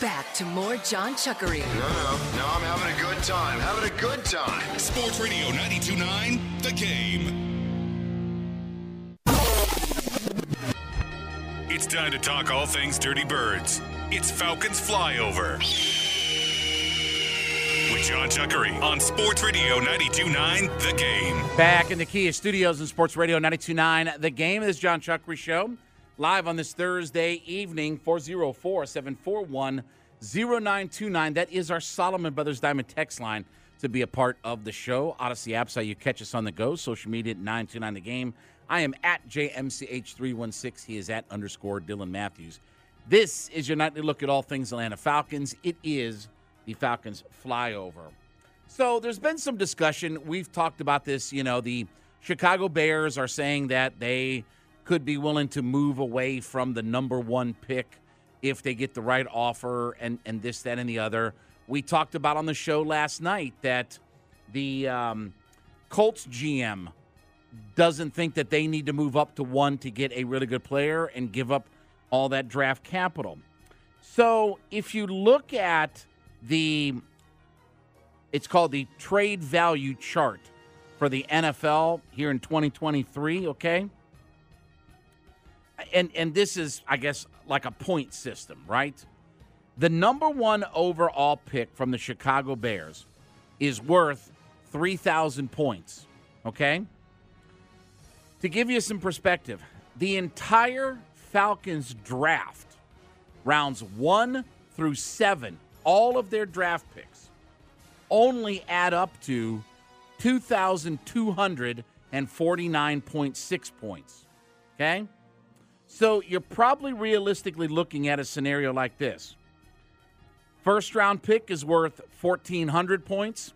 Back to more John Chuckery. No, no, no, I'm having a good time. Having a good time. Sports Radio 92.9, The Game. It's time to talk all things Dirty Birds. It's Falcons Flyover. With John Chuckery on Sports Radio 92.9 The Game. Back in the Kia Studios and Sports Radio 92.9 The Game is John Chuckery Show. Live on this Thursday evening, 404 741 0929. That is our Solomon Brothers Diamond text line to be a part of the show. Odyssey apps, how you catch us on the go. Social media at 929 The Game. I am at JMCH316. He is at underscore Dylan Matthews. This is your nightly look at all things Atlanta Falcons. It is the Falcons flyover. So there's been some discussion. We've talked about this. You know, the Chicago Bears are saying that they could be willing to move away from the number one pick if they get the right offer and, and this, that, and the other. We talked about on the show last night that the um, Colts GM doesn't think that they need to move up to one to get a really good player and give up all that draft capital. So if you look at the, it's called the trade value chart for the NFL here in 2023, okay? And and this is, I guess, like a point system, right? The number one overall pick from the Chicago Bears is worth 3,000 points, okay? To give you some perspective, the entire Falcons draft, rounds one through seven, all of their draft picks, only add up to 2,249.6 points. Okay? So you're probably realistically looking at a scenario like this. First round pick is worth 1,400 points.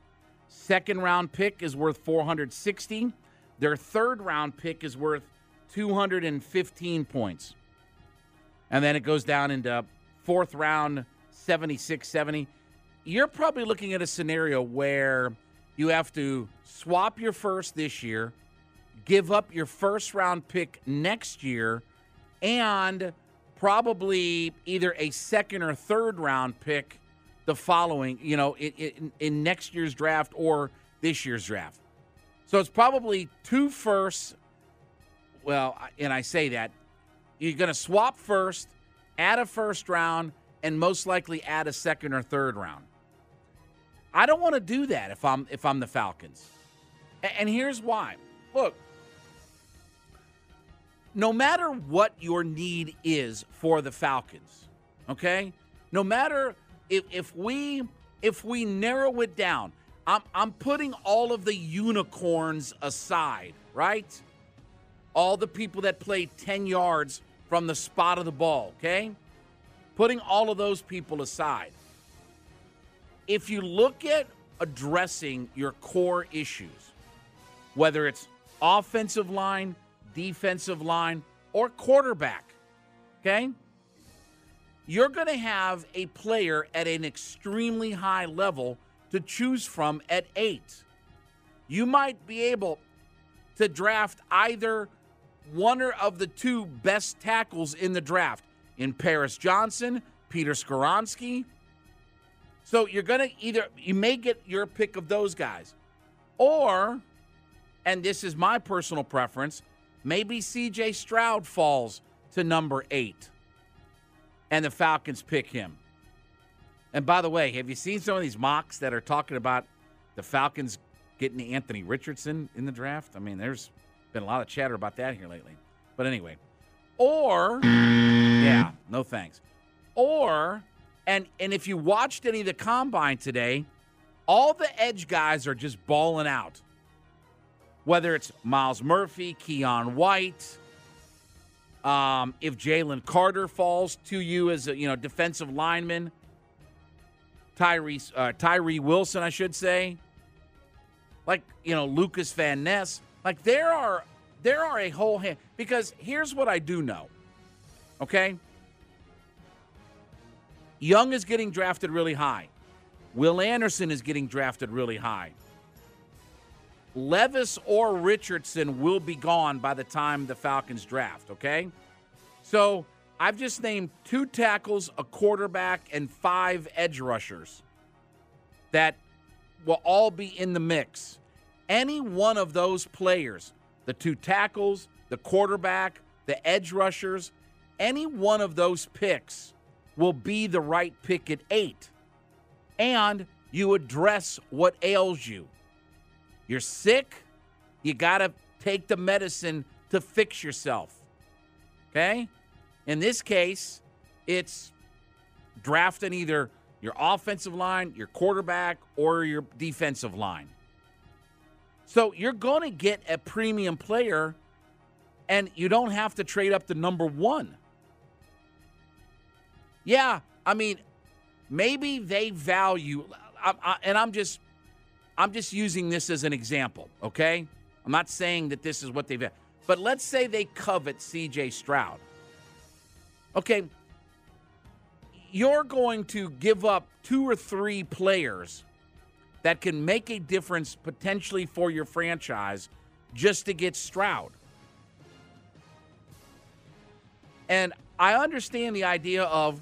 Second round pick is worth 460. Their third round pick is worth 215 points. And then it goes down into fourth round, 76 70. You're probably looking at a scenario where you have to swap your first this year, give up your first round pick next year, and probably either a second or third round pick the following, you know, in, in, in next year's draft or this year's draft. So it's probably two firsts. Well, and I say that you're going to swap first, add a first round, and most likely add a second or third round. I don't want to do that if I'm if I'm the Falcons. And here's why. Look, no matter what your need is for the Falcons, okay? No matter if if we if we narrow it down, I'm I'm putting all of the unicorns aside, right? All the people that play 10 yards from the spot of the ball, okay? Putting all of those people aside. If you look at addressing your core issues, whether it's offensive line, defensive line, or quarterback, okay? You're going to have a player at an extremely high level to choose from at eight. You might be able to draft either one of the two best tackles in the draft in Paris Johnson, Peter Skoronski. So you're going to either, you may get your pick of those guys, or, and this is my personal preference, maybe CJ Stroud falls to number eight and the Falcons pick him. And by the way, have you seen some of these mocks that are talking about the Falcons getting Anthony Richardson in the draft? I mean, there's been a lot of chatter about that here lately. But anyway, or yeah, no thanks. Or and and if you watched any of the combine today, all the edge guys are just balling out. Whether it's Myles Murphy, Keion White, um, if Jalen Carter falls to you as a you know defensive lineman, Tyree uh, Tyree Wilson, I should say, like you know Lukas Van Ness, like there are there are a whole hand because here's what I do know, okay. Young is getting drafted really high. Will Anderson is getting drafted really high. Levis or Richardson will be gone by the time the Falcons draft, okay? So I've just named two tackles, a quarterback, and five edge rushers that will all be in the mix. Any one of those players, the two tackles, the quarterback, the edge rushers, any one of those picks will be the right pick at eight. And you address what ails you. You're sick, you got to take the medicine to fix yourself. Okay? In this case, it's drafting either your offensive line, your quarterback, or your defensive line. So you're going to get a premium player, and you don't have to trade up to number one. Yeah, I mean, maybe they value, I, I, and I'm just, I'm just using this as an example. Okay, I'm not saying that this is what they've, but let's say they covet C.J. Stroud. Okay, you're going to give up two or three players that can make a difference potentially for your franchise just to get Stroud. And I understand the idea of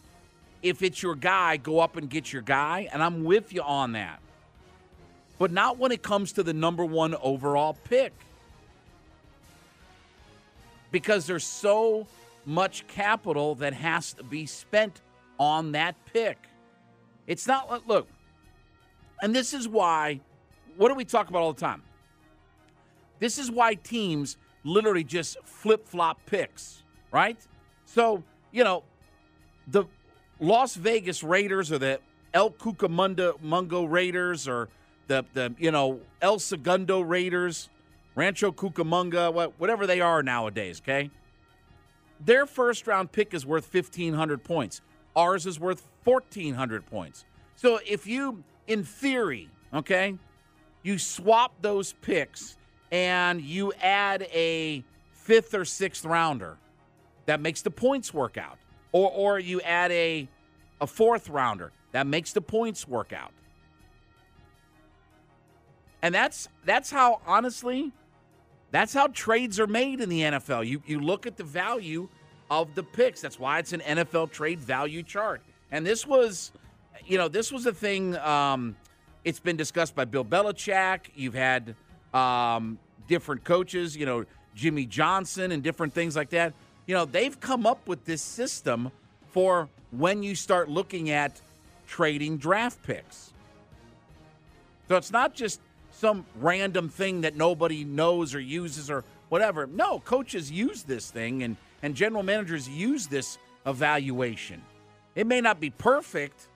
if it's your guy, go up and get your guy. And I'm with you on that. But not when it comes to the number one overall pick. Because there's so much capital that has to be spent on that pick. It's not, like, look, and this is why, what do we talk about all the time? This is why teams literally just flip flop picks, right? So, you know, the Las Vegas Raiders or the El Cucamonga Mungo Raiders or the, the you know, El Segundo Raiders, Rancho Cucamonga, whatever they are nowadays, okay? Their first round pick is worth 1,500 points. Ours is worth 1,400 points. So if you, in theory, okay, you swap those picks and you add a fifth or sixth rounder, that makes the points work out or or you add a a fourth rounder that makes the points work out. And that's that's how honestly that's how trades are made in the NFL. You you look at the value of the picks. That's why it's an NFL trade value chart. And this was you know, this was a thing um, it's been discussed by Bill Belichick. You've had um, different coaches, you know, Jimmy Johnson and different things like that you know, they've come up with this system for when you start looking at trading draft picks. So it's not just some random thing that nobody knows or uses or whatever. No, coaches use this thing and, and general managers use this evaluation. It may not be perfect,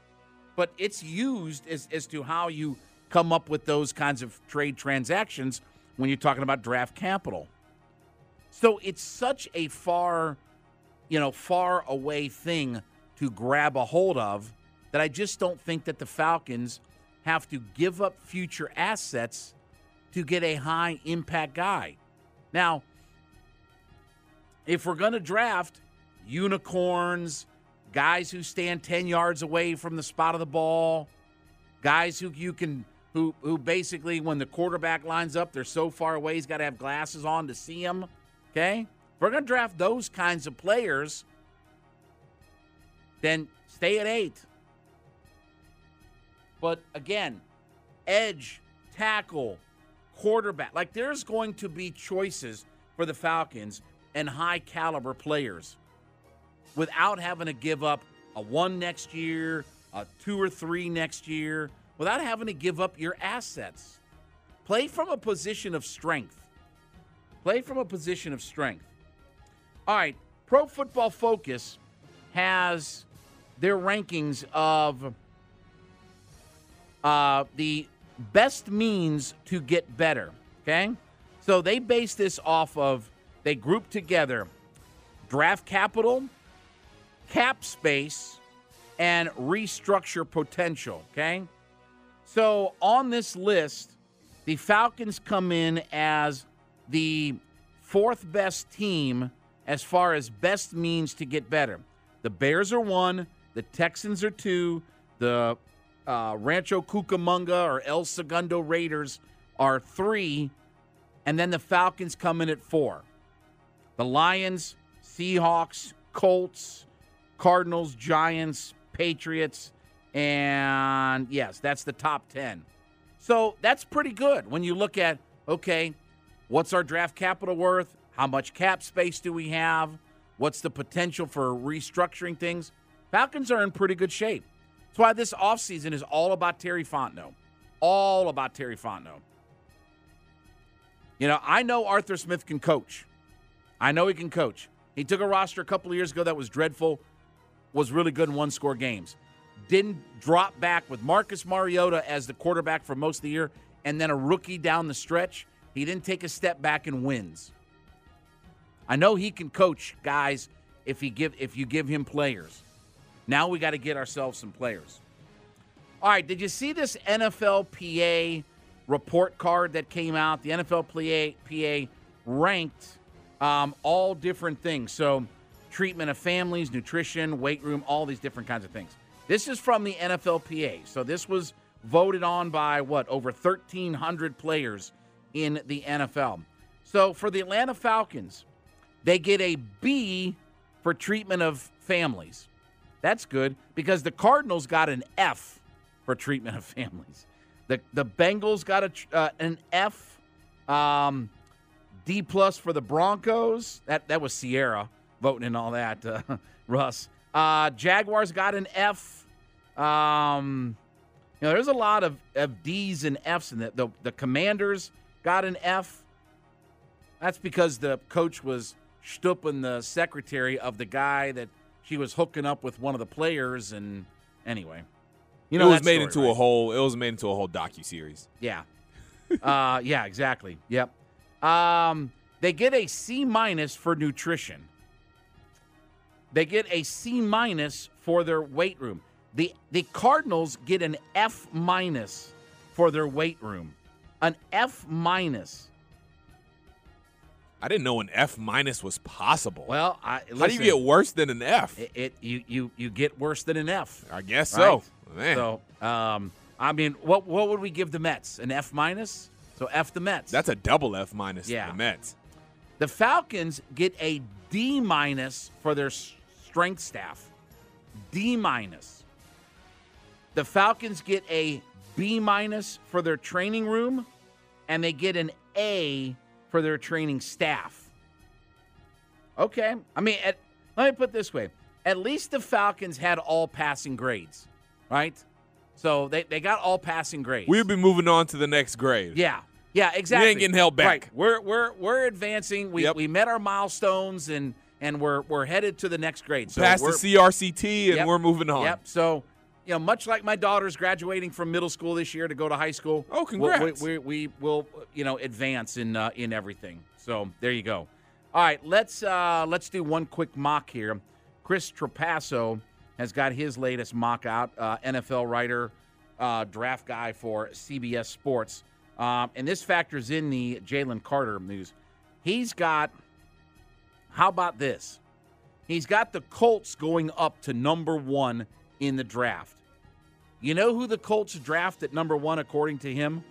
but it's used as, as to how you come up with those kinds of trade transactions when you're talking about draft capital. So it's such a far, you know, far away thing to grab a hold of that I just don't think that the Falcons have to give up future assets to get a high impact guy. Now, if we're going to draft unicorns, guys who stand 10 yards away from the spot of the ball, guys who you can who who basically when the quarterback lines up, they're so far away he's got to have glasses on to see him. Okay? If we're going to draft those kinds of players, then stay at eight. But again, edge, tackle, quarterback. Like there's going to be choices for the Falcons and high caliber players without having to give up a one next year uh, two or three next year without having to give up your assets. Play from a position of strength. Play from a position of strength. All right, Pro Football Focus has their rankings of uh, the best means to get better. Okay, so they base this off of they group together draft capital, cap space, and restructure potential. Okay, so on this list, the Falcons come in as the fourth best team as far as best means to get better. The Bears are one, the Texans are two, the uh, Rancho Cucamonga or El Segundo Raiders are three, and then the Falcons come in at four. The Lions, Seahawks, Colts, Cardinals, Giants, Patriots, and yes, that's the top 10. So that's pretty good when you look at, okay, what's our draft capital worth? How much cap space do we have? What's the potential for restructuring things? Falcons are in pretty good shape. That's why this offseason is all about Terry Fontenot. All about Terry Fontenot. You know, I know Arthur Smith can coach. I know he can coach. He took a roster a couple of years ago that was dreadful, was really good in one score games. Didn't drop back with Marcus Mariota as the quarterback for most of the year and then a rookie down the stretch. He didn't take a step back and wins. I know he can coach guys if he give if you give him players. Now we got to get ourselves some players. All right, did you see this NFLPA report card that came out? The NFLPA ranked um, all different things. So, treatment of families, nutrition, weight room, all these different kinds of things. This is from the NFLPA. So, this was voted on by what, over 1,300 players in the NFL. So, for the Atlanta Falcons, they get a B for treatment of families. That's good because the Cardinals got an F for treatment of families. The the Bengals got a uh, an F, um, D plus for the Broncos. That that was Sierra voting and all that. Uh, Russ. Uh, Jaguars got an F. Um, you know, there's a lot of, of D's and F's in that. The, the Commanders got an F. That's because the coach was stooping the secretary of the guy that she was hooking up with one of the players, and anyway, you know it was made story, into right? a whole. It was made into a whole docu series. Yeah, uh, yeah, exactly. Yep. Um, they get a C minus for nutrition. They get a C minus for their weight room. The the Cardinals get an F minus for their weight room. An F minus. I didn't know an F minus was possible. Well, I, how do you get worse than an F? it, it you you you get worse than an F. I guess right? so. Man, So, um, I mean, what what would we give the Mets? An F minus? So F the Mets. that's a double F minus Yeah. the Mets. The Falcons get a D minus for their strength staff. D minus. The Falcons get a B minus for their training room, and they get an A for their training staff. Okay. I mean, at, let me put it this way. At least the Falcons had all passing grades, right? So they, they got all passing grades. We'll be moving on to the next grade. Yeah. Yeah, exactly. Ain't getting held back. Right. We're we're we're advancing. We Yep. we met our milestones and and we're we're headed to the next grade. So Past the CRCT, and Yep. we're moving on. Yep. So, you know, much like my daughter's graduating from middle school this year to go to high school. Oh, congrats. We, we, we will, you know, advance in uh, in everything. So there you go. All right, let's uh, let's do one quick mock here. Chris Trapasso has got his latest mock out. Uh, NFL writer, uh, draft guy for CBS Sports, um, and this factors in the Jalen Carter news. He's got. How about this? He's got the Colts going up to number one in the draft. You know who the Colts draft at number one, according to him?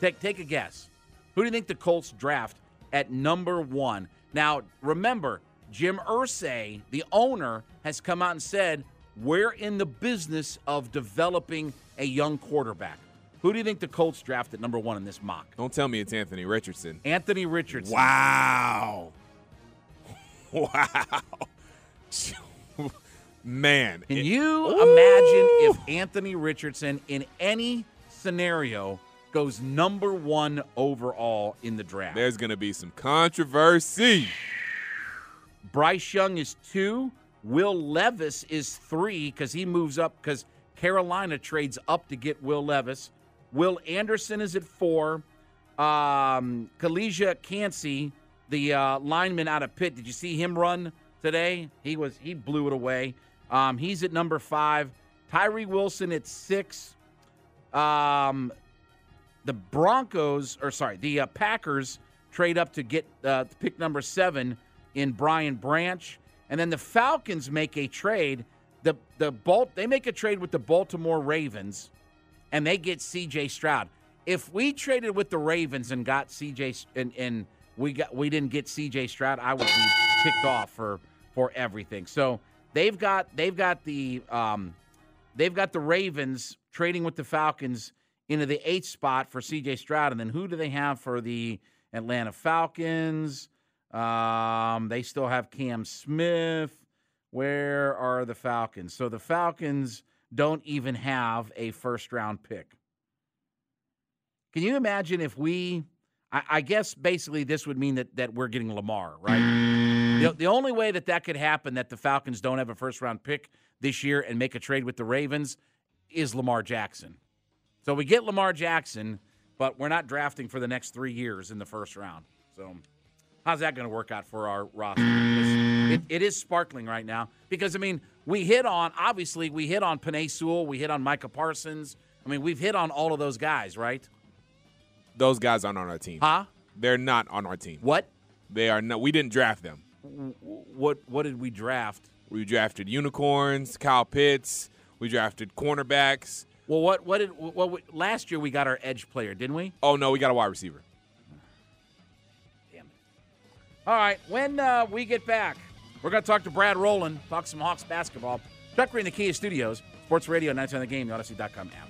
Take, take a guess. Who do you think the Colts draft at number one? Now, remember, Jim Irsay, the owner, has come out and said, We're in the business of developing a young quarterback. Who do you think the Colts draft at number one in this mock? Don't tell me it's Anthony Richardson. Anthony Richardson. Wow. Wow. Man, Can it- you Ooh. imagine if Anthony Richardson in any scenario goes number one overall in the draft? There's going to be some controversy. Bryce Young is two. Will Levis is three because he moves up because Carolina trades up to get Will Levis. Will Anderson is at four. Um, Calijah Kancey, the uh, lineman out of Pitt, did you see him run today? He was he blew it away. Um, he's at number five. Tyree Wilson at six. Um, the Broncos, or sorry, the uh, Packers trade up to get uh, pick number seven in Brian Branch, and then the Falcons make a trade. The the Balt they make a trade with the Baltimore Ravens, and they get C.J. Stroud. If we traded with the Ravens and got C.J. And and we got we didn't get C.J. Stroud, I would be kicked off for for everything. So they've got they've got the um, they've got the Ravens trading with the Falcons into the eighth spot for CJ Stroud. And then who do they have for the Atlanta Falcons? Um, they still have Cam Smith. Where are the Falcons? So the Falcons don't even have a first round pick. Can you imagine if we, I, I guess basically this would mean that, that we're getting Lamar, right? The, the only way that that could happen that the Falcons don't have a first round pick this year and make a trade with the Ravens is Lamar Jackson. So we get Lamar Jackson, but we're not drafting for the next three years in the first round. So how's that going to work out for our roster? It, it is sparkling right now because I mean we hit on obviously we hit on Penei Sewell, we hit on Micah Parsons. I mean we've hit on all of those guys, right? Those guys aren't on our team. Huh? They're not on our team. What? They are not. We didn't draft them. What? What did we draft? We drafted unicorns, Kyle Pitts. We drafted cornerbacks. Well, what? What did? What? what last year we got our edge player, didn't we? Oh no, we got a wide receiver. Damn it. All right, when uh, we get back, we're going to talk to Brad Rowland, talk some Hawks basketball. Chuck Green, the Kia Studios, Sports Radio, 910 on the game, the Odyssey.com app.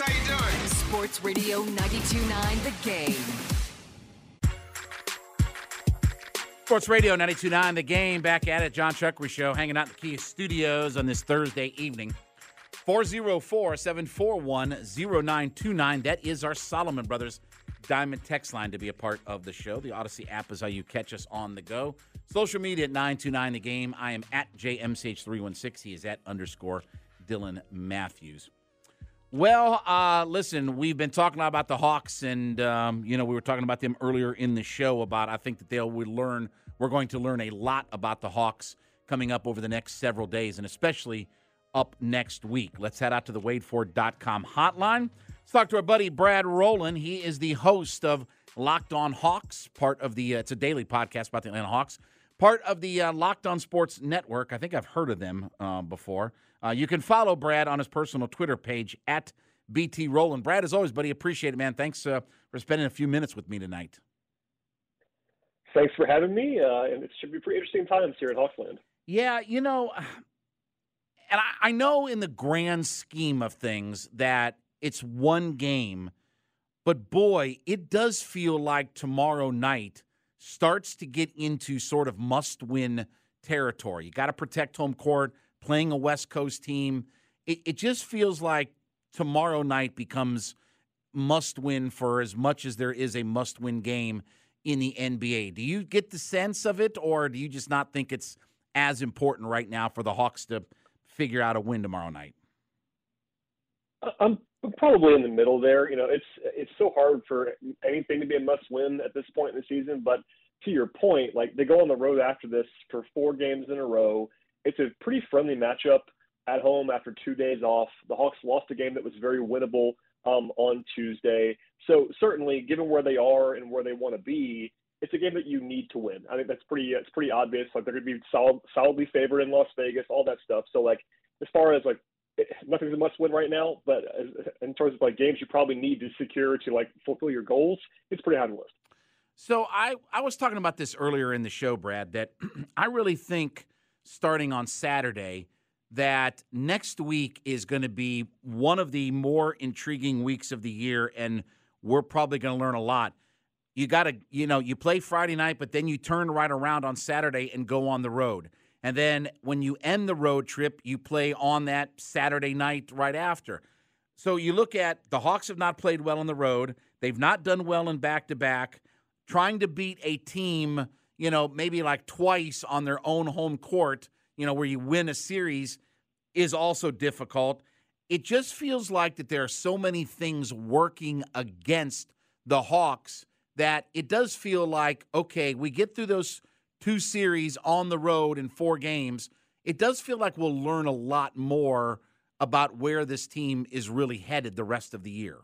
how you doing? Sports Radio 92.9 The Game. Sports Radio 929 The Game, back at it. John Chuckery Show, hanging out in the Kia Studios on this Thursday evening. 404 741 0929. That is our Solomon Brothers Diamond text line to be a part of the show. The Odyssey app is how you catch us on the go. Social media at 929 The Game. I am at JMCH316. He is at underscore Dylan Matthews. Well, uh, listen, we've been talking about the Hawks, and um, you know we were talking about them earlier in the show. About I think that they'll we learn. We're going to learn a lot about the Hawks coming up over the next several days, and especially up next week. Let's head out to the WadeFord.com hotline. Let's talk to our buddy Brad Rowland. He is the host of Locked On Hawks, part of the. Uh, it's a daily podcast about the Atlanta Hawks, part of the uh, Locked On Sports Network. I think I've heard of them uh, before. Uh, you can follow Brad on his personal Twitter page at BT Rowland. Brad, as always, buddy, appreciate it, man. Thanks uh, for spending a few minutes with me tonight. Thanks for having me, uh, and it should be pretty interesting times here in Hawksland. Yeah, you know, and I, I know in the grand scheme of things that it's one game, but boy, it does feel like tomorrow night starts to get into sort of must win territory. You got to protect home court, playing a West Coast team. It, it just feels like tomorrow night becomes must win for as much as there is a must win game in the NBA. Do you get the sense of it, or do you just not think it's as important right now for the Hawks to figure out a win tomorrow night? I'm probably in the middle there. You know, it's it's so hard for anything to be a must win at this point in the season. But to your point, like they go on the road after this for four games in a row. It's a pretty friendly matchup at home after two days off. The Hawks lost a game that was very winnable um, on Tuesday. So certainly, given where they are and where they want to be, it's a game that you need to win. I think that's pretty it's pretty obvious. Like they're going to be solid, solidly favored in Las Vegas, all that stuff. So like as far as like nothing's a must win right now, but in terms of like games you probably need to secure to like fulfill your goals, it's pretty high on the list. So I I was talking about this earlier in the show, Brad, that I really think starting on Saturday that next week is going to be one of the more intriguing weeks of the year and we're probably going to learn a lot. You got to, you know, you play Friday night, but then you turn right around on Saturday and go on the road. And then when you end the road trip, you play on that Saturday night right after. So you look at the Hawks have not played well on the road. They've not done well in back to back. Trying to beat a team, you know, maybe like twice on their own home court, you know, where you win a series is also difficult. It just feels like that there are so many things working against the Hawks that it does feel like, okay, we get through those two series on the road in four games, it does feel like we'll learn a lot more about where this team is really headed the rest of the year.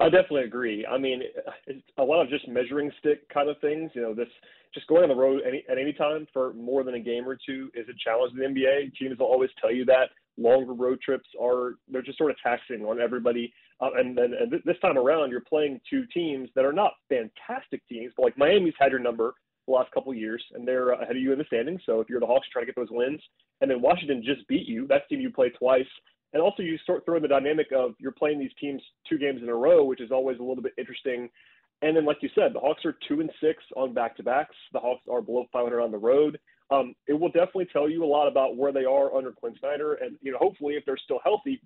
I definitely agree. I mean, it's a lot of just measuring stick kind of things. You know, this just going on the road any, at any time for more than a game or two is a challenge in the NBA. Teams will always tell you that longer road trips are they're just sort of taxing on everybody. Uh, and then and this time around, you're playing two teams that are not fantastic teams, but like Miami's had your number the last couple years, and they're ahead of you in the standings. So if you're the Hawks trying to get those wins, and then Washington just beat you, that's team you play twice. And also, you sort throw in the dynamic of you're playing these teams two games in a row, which is always a little bit interesting. And then, like you said, the Hawks are two and six on back to backs. The Hawks are below 500 on the road um, it will definitely tell you a lot about where they are under Quin Snyder. And, you know, hopefully if they're still healthy,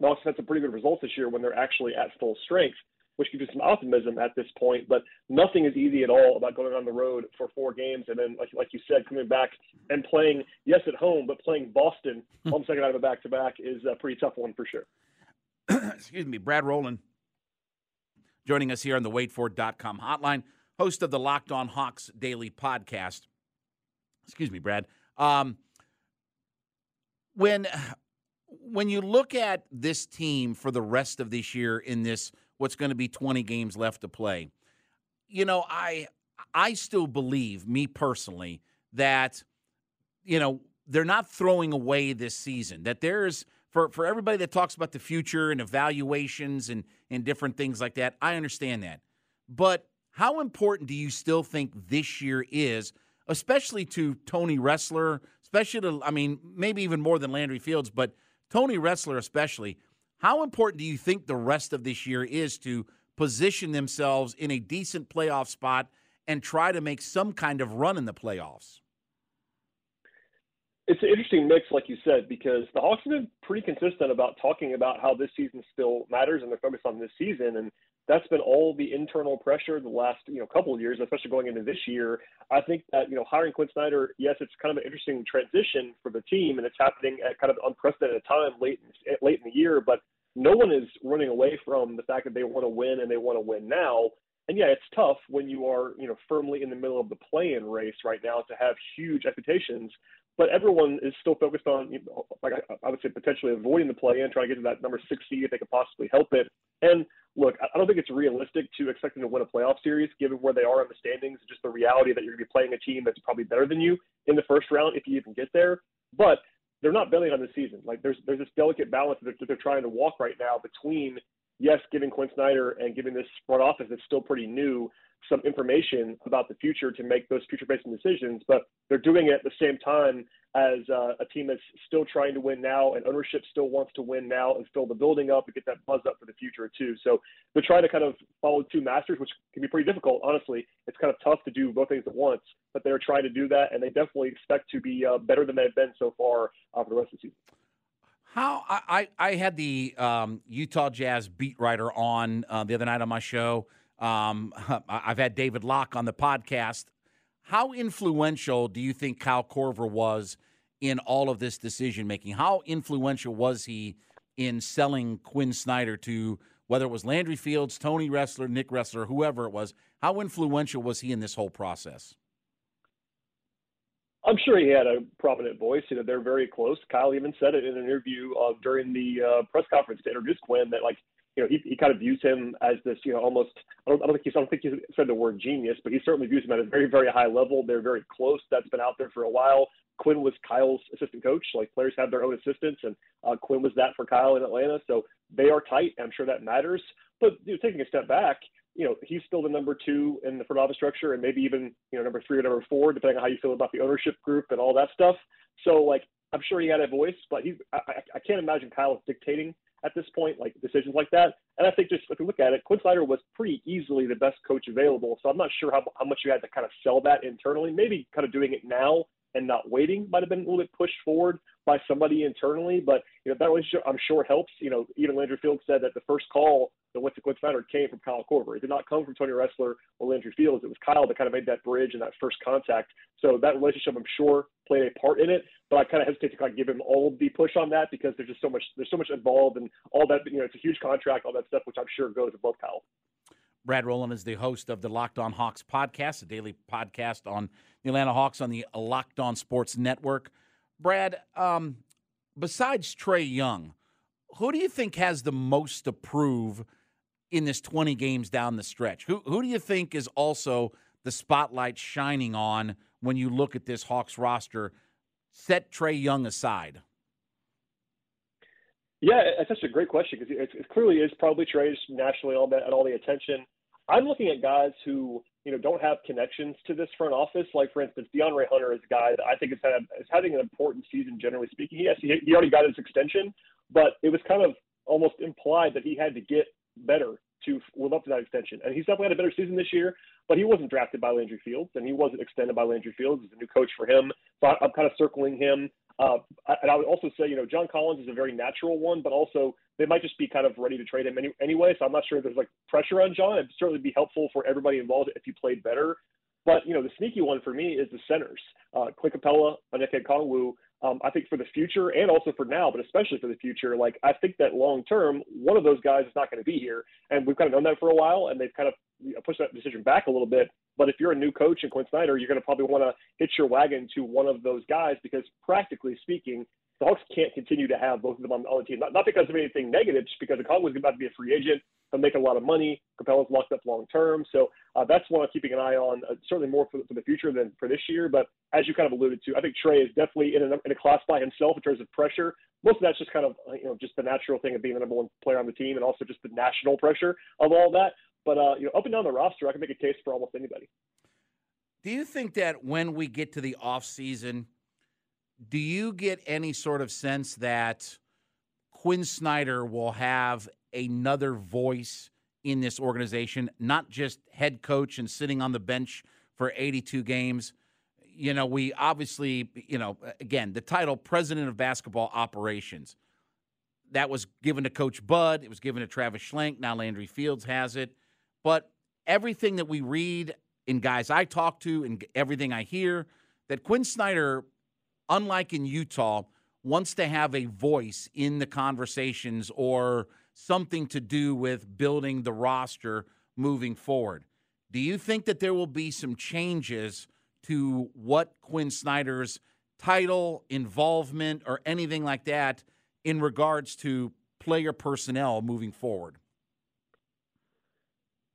Hawks had some pretty good results this year when they're actually at full strength, which gives you some optimism at this point. But nothing is easy at all about going on the road for four games and then, like, like you said, coming back and playing, yes, at home, but playing Boston on the second out of a back to back is a pretty tough one for sure. Excuse me, Brad Rowland joining us here on the WadeFord.com hotline, host of the Locked On Hawks Daily Podcast. Excuse me, Brad. Um, when when you look at this team for the rest of this year in this what's going to be 20 games left to play, you know, I I still believe, me personally, that you know they're not throwing away this season. That there's for for everybody that talks about the future and evaluations and and different things like that. I understand that, but how important do you still think this year is? especially to Tony Ressler, especially to, I mean, maybe even more than Landry Fields, but Tony Ressler, especially. How important do you think the rest of this year is to position themselves in a decent playoff spot and try to make some kind of run in the playoffs? It's an interesting mix, like you said, because the Hawks have been pretty consistent about talking about how this season still matters and they're focused on this season. And that's been all the internal pressure the last you know couple of years, especially going into this year. I think that you know hiring Quin Snyder, yes, it's kind of an interesting transition for the team, and it's happening at kind of unprecedented time late late in the year. But no one is running away from the fact that they want to win and they want to win now. And yeah, it's tough when you are you know firmly in the middle of the play-in race right now to have huge expectations. But everyone is still focused on, you know, like I, I would say, potentially avoiding the play-in, trying to get to that number six seed if they could possibly help it. And look, I don't think it's realistic to expect them to win a playoff series given where they are in the standings, just the reality that you're going to be playing a team that's probably better than you in the first round if you even get there. But they're not bailing on the season. Like there's there's this delicate balance that they're, they're trying to walk right now between yes, giving Quin Snyder and giving this front office that's still pretty new some information about the future to make those future facing decisions, but they're doing it at the same time as uh, a team that's still trying to win now and ownership still wants to win now and fill the building up and get that buzz up for the future too. So they're trying to kind of follow two masters, which can be pretty difficult. Honestly, it's kind of tough to do both things at once, but they're trying to do that and they definitely expect to be uh, better than they've been so far uh, for the rest of the season. How I, I, had the um, Utah Jazz beat writer on uh, the other night on my show. Um, I've had David Locke on the podcast. How influential do you think Kyle Korver was in all of this decision making? How influential was he in selling Quin Snyder to whether it was Landry Fields, Tony Ressler, Nick Ressler, whoever it was? How influential was he in this whole process? I'm sure he had a prominent voice. You know, they're very close. Kyle even said it in an interview uh, during the uh, press conference to introduce Quin that like, you know, he, he kind of views him as this, you know, almost. I don't, I don't think he, I don't think he said the word genius, but he certainly views him at a very, very high level. They're very close. That's been out there for a while. Quin was Kyle's assistant coach. Like players have their own assistants, and uh, Quin was that for Kyle in Atlanta. So they are tight. I'm sure that matters. But you know, taking a step back, you know, he's still the number two in the front office structure and maybe even, you know, number three or number four, depending on how you feel about the ownership group and all that stuff. So, like, I'm sure he had a voice, but he, I, I can't imagine Kyle dictating at this point, like decisions like that. And I think just if you look at it, Quin Snyder was pretty easily the best coach available. So I'm not sure how, how much you had to kind of sell that internally. Maybe kind of doing it now and not waiting might have been a little bit pushed forward by somebody internally. But you know that relationship I'm sure helps. You know, even Landry Fields said that the first call went to Quin came from Kyle Korver. It did not come from Tony Ressler or Landry Fields. It was Kyle that kind of made that bridge and that first contact. So that relationship I'm sure played a part in it. But I kind of hesitate to kind of give him all the push on that because there's just so much there's so much involved and all that. You know, it's a huge contract, all that stuff, which I'm sure goes above Kyle. Brad Rowland is the host of the Locked On Hawks podcast, a daily podcast on the Atlanta Hawks on the Locked On Sports Network. Brad, um, besides Trae Young, who do you think has the most to prove in this 20 games down the stretch? Who who do you think is also the spotlight shining on when you look at this Hawks roster? Set Trae Young aside. Yeah, it's such a great question because it, it, clearly is probably Trae's nationally all that and all the attention. I'm looking at guys who you know don't have connections to this front office. Like for instance, DeAndre Hunter is a guy that I think is, had, is having an important season generally speaking. Yes, he, he already got his extension, but it was kind of almost implied that he had to get better to live up to that extension. And he's definitely had a better season this year, but he wasn't drafted by Landry Fields and he wasn't extended by Landry Fields. He's a new coach for him. So I'm kind of circling him uh, and I would also say, you know, John Collins is a very natural one, but also they might just be kind of ready to trade him any, anyway. So I'm not sure if there's like pressure on John. It'd certainly be helpful for everybody involved if he played better. But you know, the sneaky one for me is the centers, uh, Clint Capela, Onyeka Okongwu. Um, I think for the future and also for now, but especially for the future, like I think that long term, one of those guys is not going to be here, and we've kind of known that for a while, and they've kind of pushed that decision back a little bit. But if you're a new coach in Quin Snyder, you're going to probably want to hitch your wagon to one of those guys because, practically speaking, the Hawks can't continue to have both of them on, the team. Not, not because of anything negative, just because Okongwu is about to be a free agent. He'll make a lot of money. Capela's locked up long term. So uh, that's one I'm keeping an eye on, uh, certainly more for, for the future than for this year. But as you kind of alluded to, I think Trae is definitely in a, in a class by himself in terms of pressure. Most of that's just kind of, you know, just the natural thing of being the number one player on the team and also just the national pressure of all that. But, uh, you know, up and down the roster, I can make a case for almost anybody. Do you think that when we get to the off season, do you get any sort of sense that Quin Snyder will have another voice in this organization, not just head coach and sitting on the bench for 82 games? You know, we obviously, you know, again, the title president of basketball operations that was given to Coach Bud. It was given to Travis Schlenk. Now Landry Fields has it. But everything that we read in guys I talk to and everything I hear, that Quin Snyder, unlike in Utah, wants to have a voice in the conversations or something to do with building the roster moving forward. Do you think that there will be some changes to what Quin Snyder's title, involvement, or anything like that in regards to player personnel moving forward?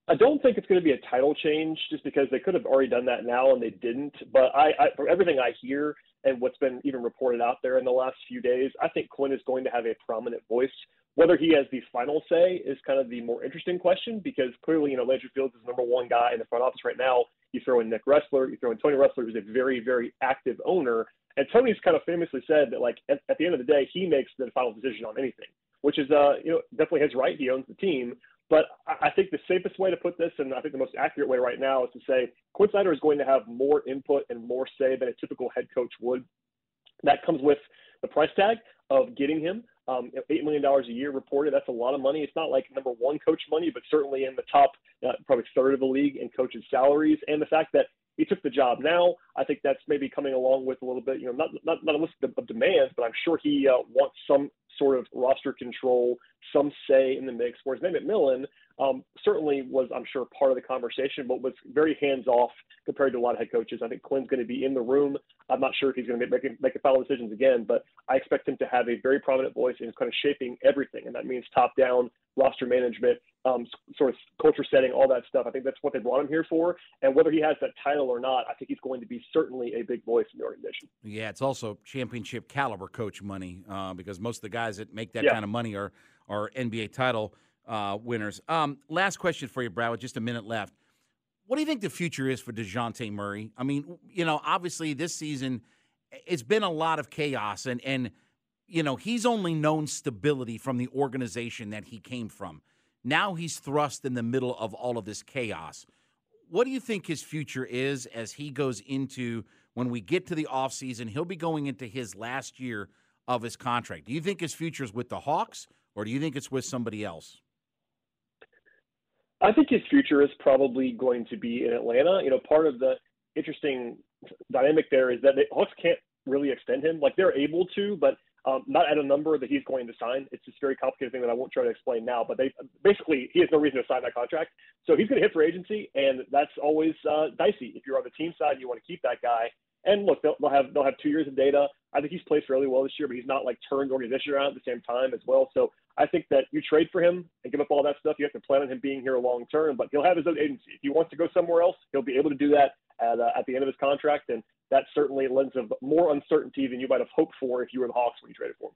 I don't think it's going to be a title change just because they could have already done that now and they didn't. But I, I from everything I hear and what's been even reported out there in the last few days, I think Quin is going to have a prominent voice. Whether he has the final say is kind of the more interesting question because clearly, you know, Landry Fields is the number one guy in the front office right now. You throw in Nick Ressler, you throw in Tony Ressler, who's a very, very active owner. And Tony's kind of famously said that, like, at, at the end of the day, he makes the final decision on anything, which is, uh, you know, definitely his right. He owns the team. But I think the safest way to put this, and I think the most accurate way right now, is to say Quin Snyder is going to have more input and more say than a typical head coach would. That comes with the price tag of getting him. Um, $8 million a year reported. That's a lot of money. It's not like number one coach money, but certainly in the top, uh, probably third of the league in coaches' salaries. And the fact that he took the job now, I think that's maybe coming along with a little bit, you know, not not, not a list of, demands, but I'm sure he uh, wants some sort of roster control, some say in the mix. Whereas Nate McMillan um, certainly was, I'm sure, part of the conversation, but was very hands off compared to a lot of head coaches. I think Quin's going to be in the room. I'm not sure if he's going to make make final decisions again, but I expect him to have a very prominent voice in kind of shaping everything, and that means top down roster management, um, sort of culture setting, all that stuff. I think that's what they brought him here for. And whether he has that title or not, I think he's going to be certainly a big voice in the organization. Yeah, it's also championship caliber coach money uh, because most of the guys that make that Yeah. kind of money are are NBA title uh, winners. Um, last question for you, Brad. With just a minute left, what do you think the future is for Dejounte Murray? I mean, you know, obviously this season it's been a lot of chaos, and and you know he's only known stability from the organization that he came from. Now he's thrust in the middle of all of this chaos. What do you think his future is as he goes into when we get to the offseason? He'll be going into his last year of his contract. Do you think his future is with the Hawks or do you think it's with somebody else? I think his future is probably going to be in Atlanta. You know, part of the interesting dynamic there is that the Hawks can't really extend him. Like they're able to, but um, not at a number that he's going to sign. It's just a very complicated thing that I won't try to explain now. But they basically he has no reason to sign that contract, so he's going to hit for agency, and that's always uh, dicey. If you're on the team side, you want to keep that guy. And look, they'll, they'll have they'll have two years of data. I think he's played fairly well this year, but he's not like turned organization around at the same time as well. So I think that you trade for him and give up all that stuff. You have to plan on him being here long term, but he'll have his own agency. If he wants to go somewhere else, he'll be able to do that at uh, at the end of his contract, and that certainly lends of more uncertainty than you might have hoped for if you were the Hawks when you traded for him.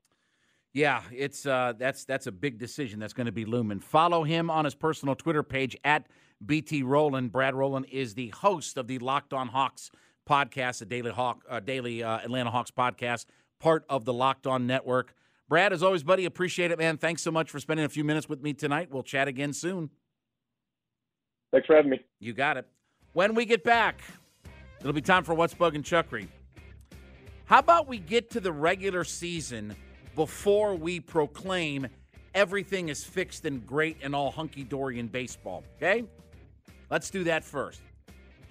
Yeah, it's uh, that's that's a big decision that's going to be looming. Follow him on his personal Twitter page at BT Rowland. Brad Rowland is the host of the Locked On Hawks podcast, the Daily Hawk, uh, Daily uh, Atlanta Hawks podcast, part of the Locked On Network. Brad, as always, buddy, appreciate it, man. Thanks so much for spending a few minutes with me tonight. We'll chat again soon. Thanks for having me. You got it. When we get back, it'll be time for What's Bugging Chuckery. How about we get to the regular season before we proclaim everything is fixed and great and all hunky dory in baseball? Okay? Let's do that first.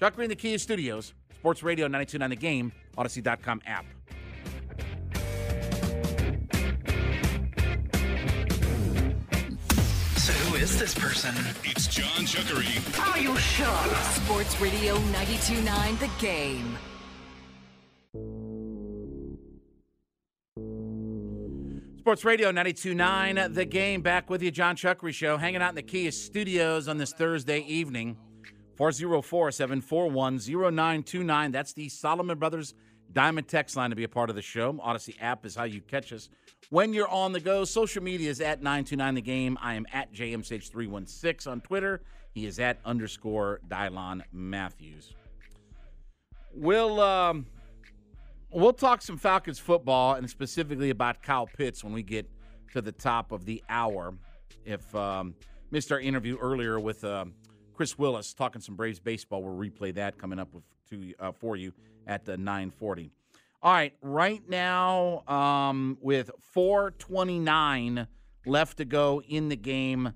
Chuckery in the Kia Studios, Sports Radio 929 The Game, Audacy.com app. Is this person? It's John Chuckery. Are you sure? Sports Radio 92.9 The Game. Sports Radio 929 The Game, back with you, John Chuckery Show, hanging out in the Kia Studios on this Thursday evening. 404 741 0929. That's the Solomon Brothers Diamond Text line to be a part of the show. Audacy app is how you catch us when you're on the go. Social media is at 929 The Game. I am at JMSH316 on Twitter. He is at underscore Dylon Matthews. We'll um, we'll talk some Falcons football and specifically about Kyle Pitts when we get to the top of the hour. If um, missed our interview earlier with um, Chris Willis talking some Braves baseball, we'll replay that coming up with to uh, for you at the 9:40. All right, right now um, with 4:29 left to go in the game,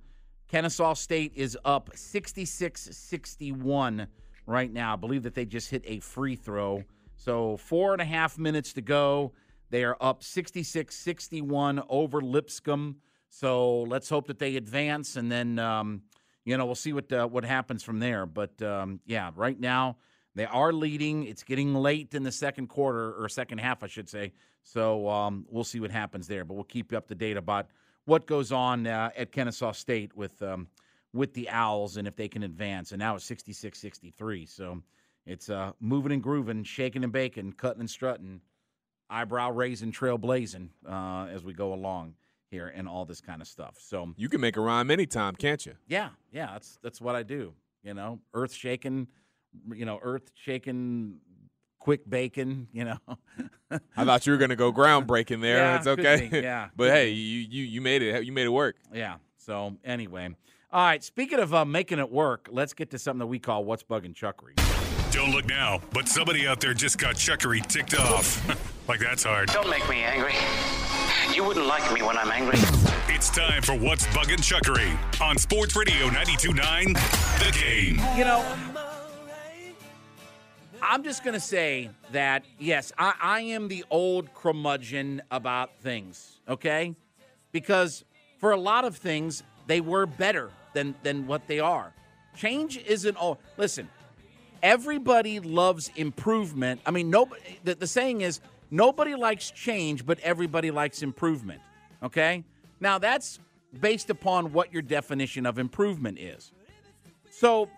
Kennesaw State is up 66-61 right now. I believe that they just hit a free throw. So four and a half minutes to go. They are up 66 61 over Lipscomb. So let's hope that they advance, and then um, you know we'll see what uh, what happens from there. But um, yeah, right now they are leading. It's getting late in the second quarter or second half, I should say. So um, we'll see what happens there. But we'll keep you up to date about what goes on uh, at Kennesaw State with um, with the Owls and if they can advance. And now it's 66-63. So it's uh, moving and grooving, shaking and baking, cutting and strutting, eyebrow raising, trail blazing uh, as we go along here and all this kind of stuff. So You can make a rhyme anytime, can't you? yeah, yeah, that's that's what I do. You know, earth shaking, you know, earth shaking, quick bacon. You know, I thought you were going to go groundbreaking there. Yeah, it's okay. be, yeah, but hey, you you you made it. You made it work. yeah. So anyway, all right. Speaking of uh, making it work, let's get to something that we call "What's Bugging Chuckery." Don't look now, but somebody out there just got Chuckery ticked off. like that's hard. Don't make me angry. You wouldn't like me when I'm angry. It's time for What's Buggin' Chuckery on Sports Radio 92.9 The Game. You know, I'm just going to say that, yes, I, I am the old curmudgeon about things, okay? Because for a lot of things, they were better than, than what they are. Change isn't all. Listen, everybody loves improvement. I mean, nobody, the, the saying is nobody likes change, but everybody likes improvement, okay? Now, that's based upon what your definition of improvement is. So,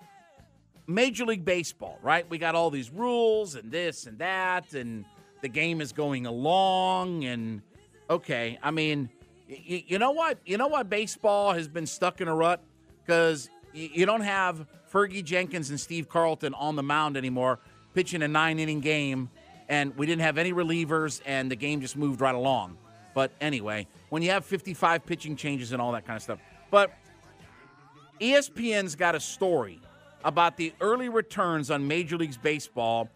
Major League Baseball, right? We got all these rules and this and that, and the game is going along. And okay, I mean, y- you know what? You know why baseball has been stuck in a rut? Because y- you don't have Fergie Jenkins and Steve Carlton on the mound anymore, pitching a nine inning game, and we didn't have any relievers, and the game just moved right along. But anyway, when you have 55 pitching changes and all that kind of stuff. But ESPN's got a story about the early returns on Major League Baseball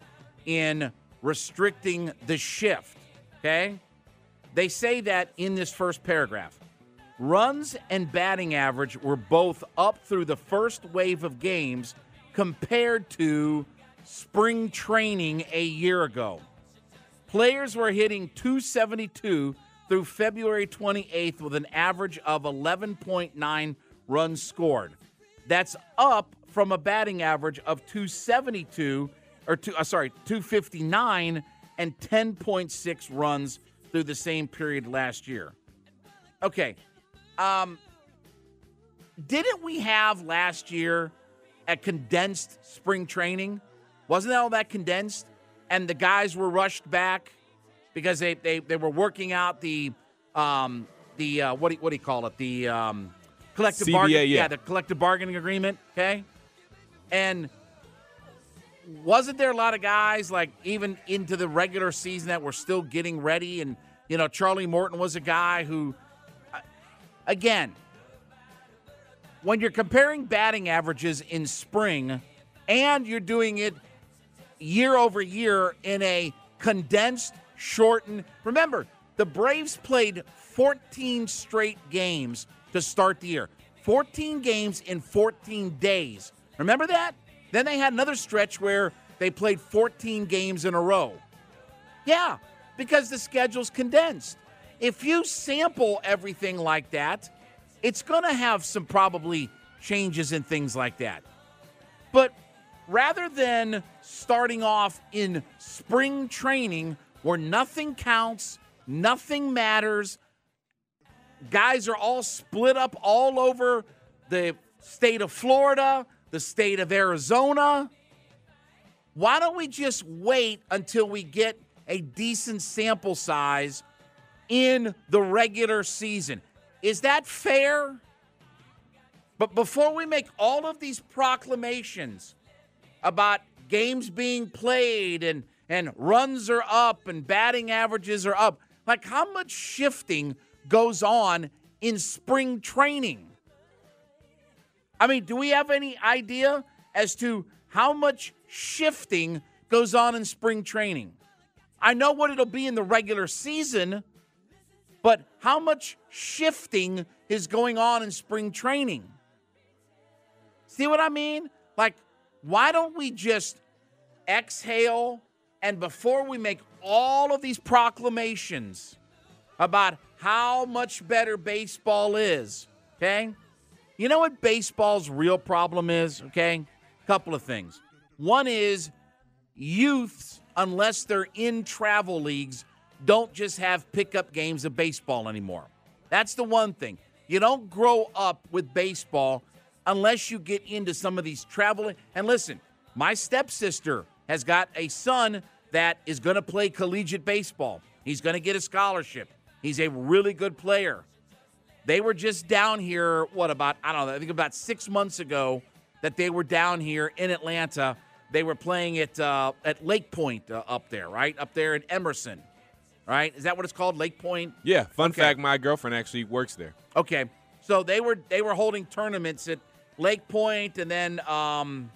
in restricting the shift. Okay? They say that in this first paragraph. Runs and batting average were both up through the first wave of games compared to spring training a year ago. Players were hitting 272 through February 28th with an average of 11.9 runs scored. That's up from a batting average of 272 or two, uh, sorry, 259 and 10.6 runs through the same period last year. Okay. Um didn't we have last year a condensed spring training? Wasn't that all that condensed? And the guys were rushed back because they they, they were working out the um the uh, what do you, what do you call it? The um collective CBA, bargaining yeah. the collective bargaining agreement, okay? And wasn't there a lot of guys like even into the regular season that were still getting ready? And you know Charlie Morton was a guy who uh, again when you're comparing batting averages in spring and you're doing it year over year in a condensed shortened remember the Braves played 14 straight games to start the year. 14 games in 14 days remember that then they had another stretch where they played 14 games in a row. Yeah, because the schedule's condensed. If you sample everything like that, it's going to have some probably changes and things like that. But rather than starting off in spring training where nothing counts, nothing matters, guys are all split up all over the state of Florida, the state of Arizona. Why don't we just wait until we get a decent sample size in the regular season? Is that fair? But before we make all of these proclamations about games being played and, and runs are up and batting averages are up, like how much shifting goes on in spring training? I mean, do we have any idea as to how much shifting goes on in spring training? I know what it'll be in the regular season, but how much shifting is going on in spring training? See what I mean? Like, why don't we just exhale and before we make all of these proclamations about how much better baseball is, okay? You know what baseball's real problem is, okay? A Couple of things. One is youths, unless they're in travel leagues, don't just have pickup games of baseball anymore. That's the one thing. You don't grow up with baseball unless you get into some of these traveling. And listen, my stepsister has got a son that is going to play collegiate baseball. He's going to get a scholarship. He's a really good player. They were just down here, what, about, I don't know, I think about six months ago that they were down here in Atlanta. They were playing at, uh, at Lake Point uh, up there, right? Up there in Emerson, right? Is that what it's called, Lake Point? Yeah, fun Okay. fact, my girlfriend actually works there. Okay, so they were they were holding tournaments at Lake Point, and then um,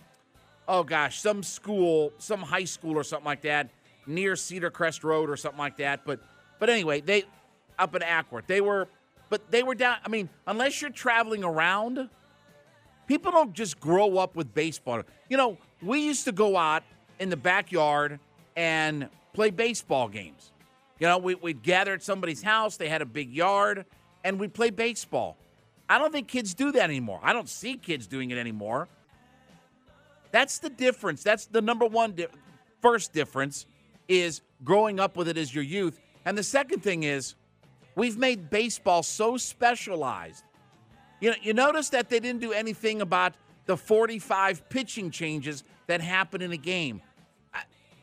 oh gosh, some school, some high school or something like that near Cedar Crest Road or something like that. But but anyway, they up in Acworth. They were, but they were down. I mean, unless you're traveling around, people don't just grow up with baseball. You know, we used to go out in the backyard and play baseball games. You know, we, we'd gather at somebody's house. They had a big yard, and we'd play baseball. I don't think kids do that anymore. I don't see kids doing it anymore. That's the difference. That's the number one di- first difference is growing up with it as your youth. And the second thing is we've made baseball so specialized. You know, you notice that they didn't do anything about the 45 pitching changes that happen in a game.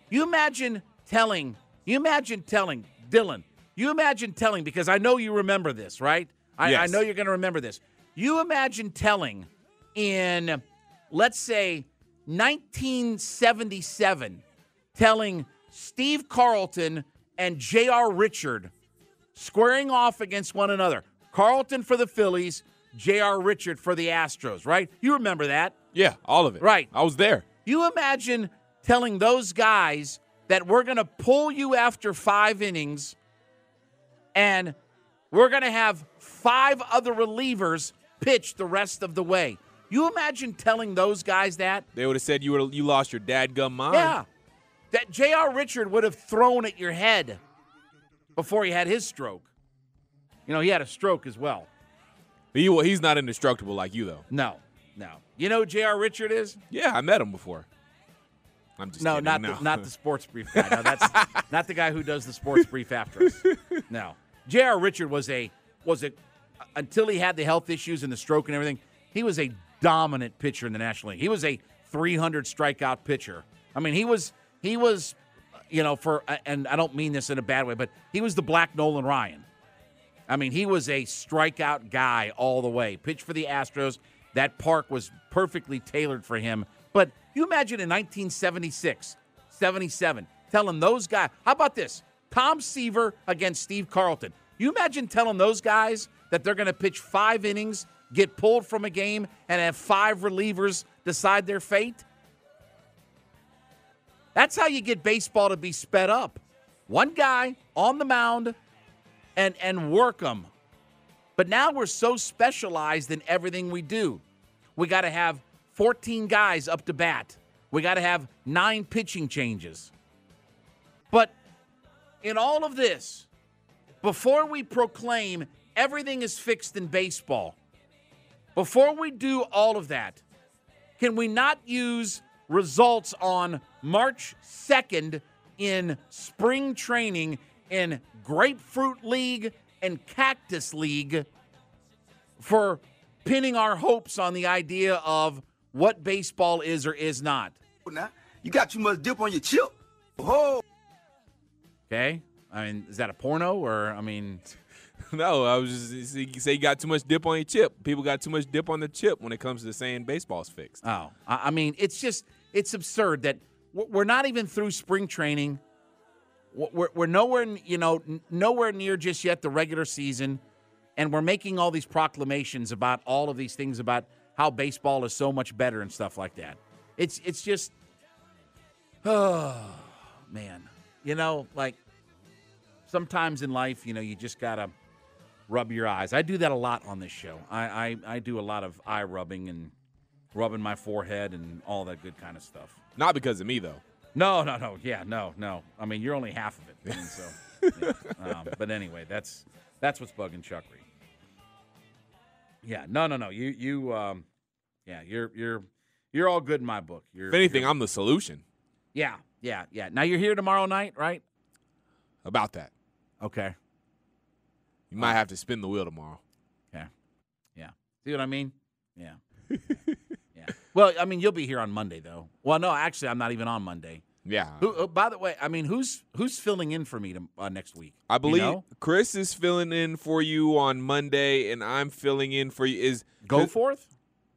You imagine telling, you imagine telling Dylan, you imagine telling because I know you remember this, right? I, I know you're going to remember this. You imagine telling in, let's say, 1977, telling Steve Carlton and J.R. Richard squaring off against one another. Carlton for the Phillies, J.R. Richard for the Astros, right? You remember that. Yeah, all of it. Right. I was there. You imagine telling those guys that we're going to pull you after five innings and we're going to have five other relievers pitch the rest of the way. You imagine telling those guys that? They would have said you were you lost your dadgum mind. Yeah. That J.R. Richard would have thrown at your head before he had his stroke. You know, he had a stroke as well. He, well, he's not indestructible like you though. No, no. You know who J.R. Richard is? Yeah, I met him before. I'm just no, kidding. not no. the not the sports brief guy. No, that's not the guy who does the sports brief after us. No, J.R. Richard was a was a until he had the health issues and the stroke and everything. He was a dominant pitcher in the National League. He was a 300 strikeout pitcher. I mean, he was he was, you know, for uh, and I don't mean this in a bad way, but he was the black Nolan Ryan. I mean, he was a strikeout guy all the way. Pitched for the Astros. That park was perfectly tailored for him. But you imagine in 1976, 77, telling those guys, how about this? Tom Seaver against Steve Carlton. You imagine telling those guys that they're going to pitch five innings, get pulled from a game, and have five relievers decide their fate? That's how you get baseball to be sped up. One guy on the mound and and work them. But now we're so specialized in everything we do. We got to have 14 guys up to bat. We got to have nine pitching changes. But in all of this, before we proclaim everything is fixed in baseball, before we do all of that, can we not use results on March 2nd in spring training in Grapefruit League and Cactus League for pinning our hopes on the idea of what baseball is or is not? Now, you got too much dip on your chip. Oh. Okay? I mean, is that a porno or, I mean, No, I was just you say you got too much dip on your chip. People got too much dip on the chip when it comes to saying baseball's fixed. Oh, I I mean, it's just it's absurd that we're not even through spring training. We're, we're nowhere, you know, nowhere near just yet the regular season, and we're making all these proclamations about all of these things about how baseball is so much better and stuff like that. It's it's just, oh man, you know, like sometimes in life, you know, you just gotta rub your eyes. I do that a lot on this show. I I, I do a lot of eye rubbing and rubbing my forehead and all that good kind of stuff. Not because of me though. No, no, no. Yeah, no, no. I mean, you're only half of it. And so, yeah. um, but anyway, that's that's what's bugging Chuckery. Yeah, no, no, no. You you um, yeah, you're you're you're all good in my book. You're, If anything, I'm the solution yeah, yeah, yeah. Now you're here tomorrow night, right? about that. Okay. You might have to spin the wheel tomorrow. Yeah. Yeah. See what I mean? Yeah. Well, I mean, you'll be here on Monday, though. Well, no, actually, I'm not even on Monday. Yeah. Who, oh, by the way, I mean, who's who's filling in for me to, uh, next week? I You believe know? Chris is filling in for you on Monday, and I'm filling in for you. Is Go forth.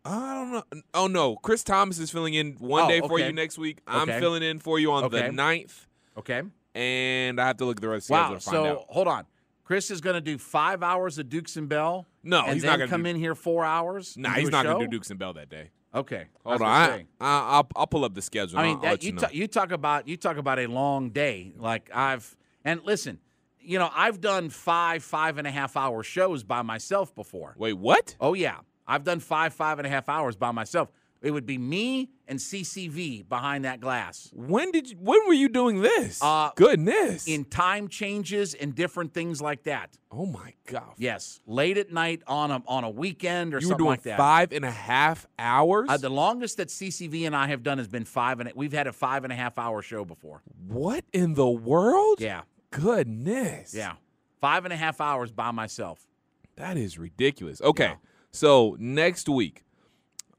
I don't know. Oh no, Chris Thomas is filling in one Oh, day for okay. you next week. I'm Okay. filling in for you on Okay. the 9th, Okay. and I have to look at the rest of the schedule Wow. to find So out. hold on. Chris is going to do five hours of Dukes and Bell. No, and he's not gonna come do- in here four hours. Nah, he's not gonna do Dukes and Bell that day. Okay. Hold on, I, I, I'll, I'll pull up the schedule. I mean, that, you you know. ta- you talk about you talk about a long day. Like I've and listen, you know, I've done five, five and a half hour shows by myself before. Wait, what? Oh, yeah. I've done five, five and a half hours by myself. It would be me and CCV behind that glass. When did you, when were you doing this? Uh, Goodness. In time changes and different things like that. oh my god. Yes, late at night on a on a weekend or You were something doing like that. five and a half hours. Uh, the longest that CCV and I have done has been five and we've had a five and a half hour show before. what in the world? Yeah, Goodness. yeah, five and a half hours by myself. That is ridiculous. Okay. Yeah. So next week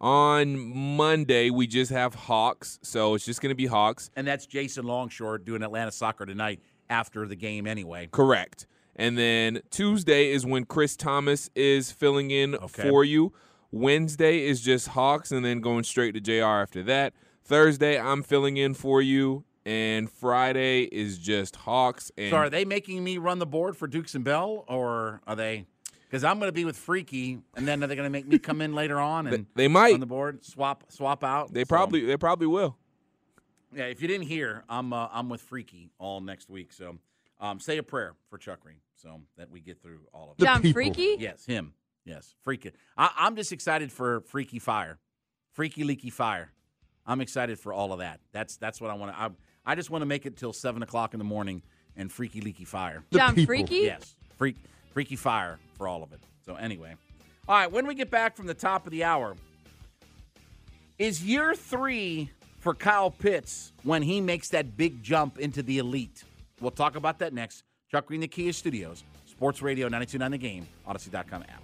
on Monday we just have Hawks. So it's just going to be Hawks. And that's Jason Longshore doing Atlanta Soccer tonight after the game anyway. Correct. And then Tuesday is when Chris Thomas is filling in Okay. for you. Wednesday is just Hawks and then going straight to JR after that. Thursday I'm filling in for you and Friday is just Hawks and So are they making me run the board for Dukes and Bell, or are they? Because I'm going to be with Freaky, and then they're they going to make me come in later on and they might on the board, swap swap out? they So- probably they probably will. Yeah, if you didn't hear, I'm uh, I'm with Freaky all next week. So um, say a prayer for Chuck Green so that we get through all of it. John Freaky? Yes, him. Yes, Freaky. I, I'm just excited for Freaky Fire, Freaky Leaky Fire. I'm excited for all of that. That's that's what I want to. I, I just want to make it till seven o'clock in the morning and Freaky Leaky Fire. John Freaky? Yes, Freak Freaky Fire for all of it. So anyway, all right. When we get back from the top of the hour, is year three for Kyle Pitts when he makes that big jump into the elite? We'll talk about that next. Chuck Green, the Kia Studios, Sports Radio 929 The Game, Audacy.com app.